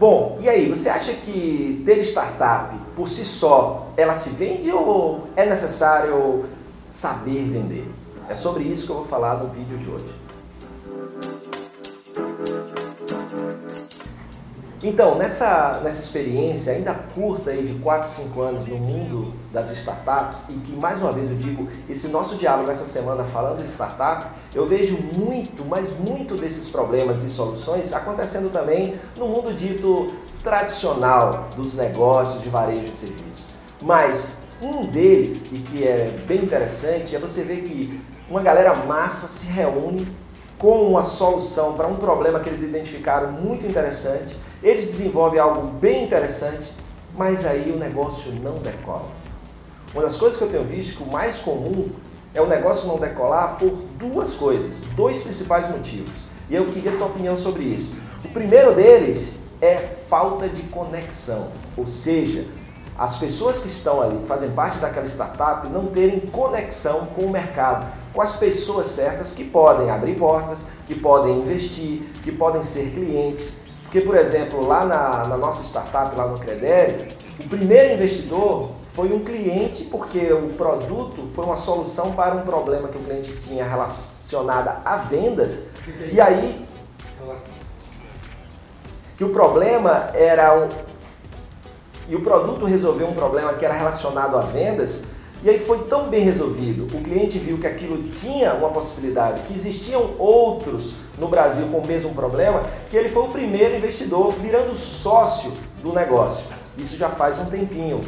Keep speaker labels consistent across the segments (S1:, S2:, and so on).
S1: Bom, e aí, você acha que ter startup por si só, ela se vende ou é necessário saber vender? É sobre isso que eu vou falar no vídeo de hoje. Então, nessa, nessa experiência ainda curta aí de 4, 5 anos no mundo das startups, e que mais uma vez eu digo, esse nosso diálogo essa semana falando de startup, eu vejo muito, mas muito desses problemas e soluções acontecendo também no mundo dito tradicional dos negócios de varejo e serviço. Mas um deles, e que é bem interessante, é você ver que uma galera massa se reúne com uma solução para um problema que eles identificaram muito interessante eles desenvolvem algo bem interessante, mas aí o negócio não decola. Uma das coisas que eu tenho visto que o mais comum é o negócio não decolar por duas coisas, dois principais motivos. E eu queria a tua opinião sobre isso. O primeiro deles é falta de conexão, ou seja, as pessoas que estão ali, que fazem parte daquela startup, não terem conexão com o mercado, com as pessoas certas que podem abrir portas, que podem investir, que podem ser clientes, porque, por exemplo, lá na, na nossa startup, lá no Credere, o primeiro investidor foi um cliente, porque o produto foi uma solução para um problema que o cliente tinha relacionado a vendas. E aí, que o problema era e o produto resolveu um problema que era relacionado a vendas, e aí foi tão bem resolvido. O cliente viu que aquilo tinha uma possibilidade, que existiam outros no Brasil com o mesmo problema, que ele foi o primeiro investidor virando sócio do negócio. Isso já faz um tempinho.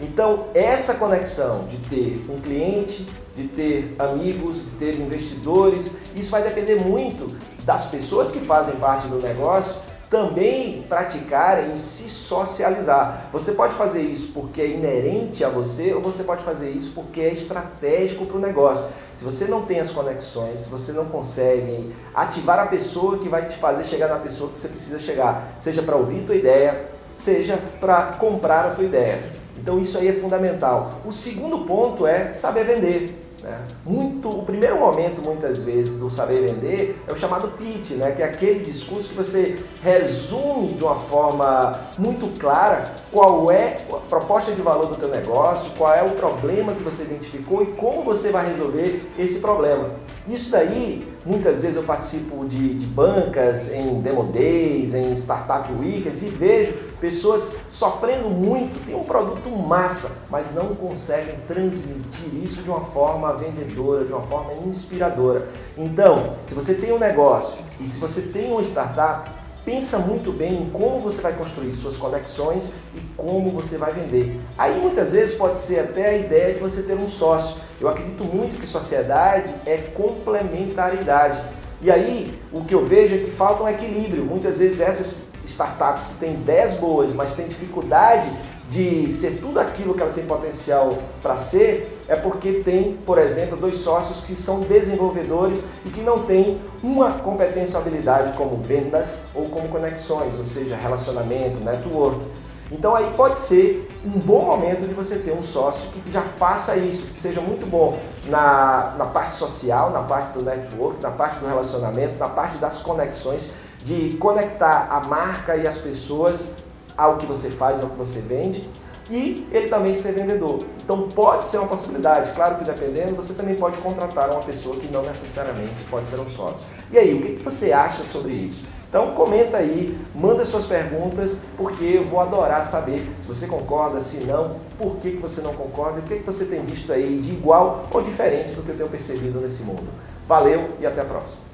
S1: Então, essa conexão de ter um cliente, de ter amigos, de ter investidores, isso vai depender muito das pessoas que fazem parte do negócio também praticar e se socializar. Você pode fazer isso porque é inerente a você ou você pode fazer isso porque é estratégico para o negócio. Se você não tem as conexões, se você não consegue ativar a pessoa que vai te fazer chegar na pessoa que você precisa chegar, seja para ouvir tua ideia, seja para comprar a tua ideia. Então isso aí é fundamental. O segundo ponto é saber vender. Né? Muito, o primeiro momento, muitas vezes, do saber vender é o chamado pitch, né? que é aquele discurso que você resume de uma forma muito clara qual é a proposta de valor do teu negócio, qual é o problema que você identificou e como você vai resolver esse problema. Isso daí, muitas vezes eu participo de, de bancas, em Demo Days, em Startup Weekends e vejo pessoas sofrendo muito, tem um produto massa, mas não conseguem transmitir isso de uma forma vendedora, de uma forma inspiradora. Então, se você tem um negócio e se você tem uma startup, pensa muito bem em como você vai construir suas conexões e como você vai vender. Aí muitas vezes pode ser até a ideia de você ter um sócio. Eu acredito muito que sociedade é complementaridade. E aí o que eu vejo é que falta um equilíbrio. Muitas vezes essas startups que têm 10 boas, mas têm dificuldade de ser tudo aquilo que ela tem potencial para ser, é porque tem, por exemplo, dois sócios que são desenvolvedores e que não têm uma competência ou habilidade como vendas ou como conexões, ou seja, relacionamento, network. Então aí pode ser um bom momento de você ter um sócio que já faça isso, que seja muito bom na, na parte social, na parte do network, na parte do relacionamento, na parte das conexões, de conectar a marca e as pessoas ao que você faz, ao que você vende, e ele também ser vendedor. Então pode ser uma possibilidade, claro que dependendo, você também pode contratar uma pessoa que não necessariamente pode ser um sócio. E aí, o que você acha sobre isso? Então comenta aí, manda suas perguntas, porque eu vou adorar saber se você concorda, se não, por que, que você não concorda, o que, que você tem visto aí de igual ou diferente do que eu tenho percebido nesse mundo. Valeu e até a próxima.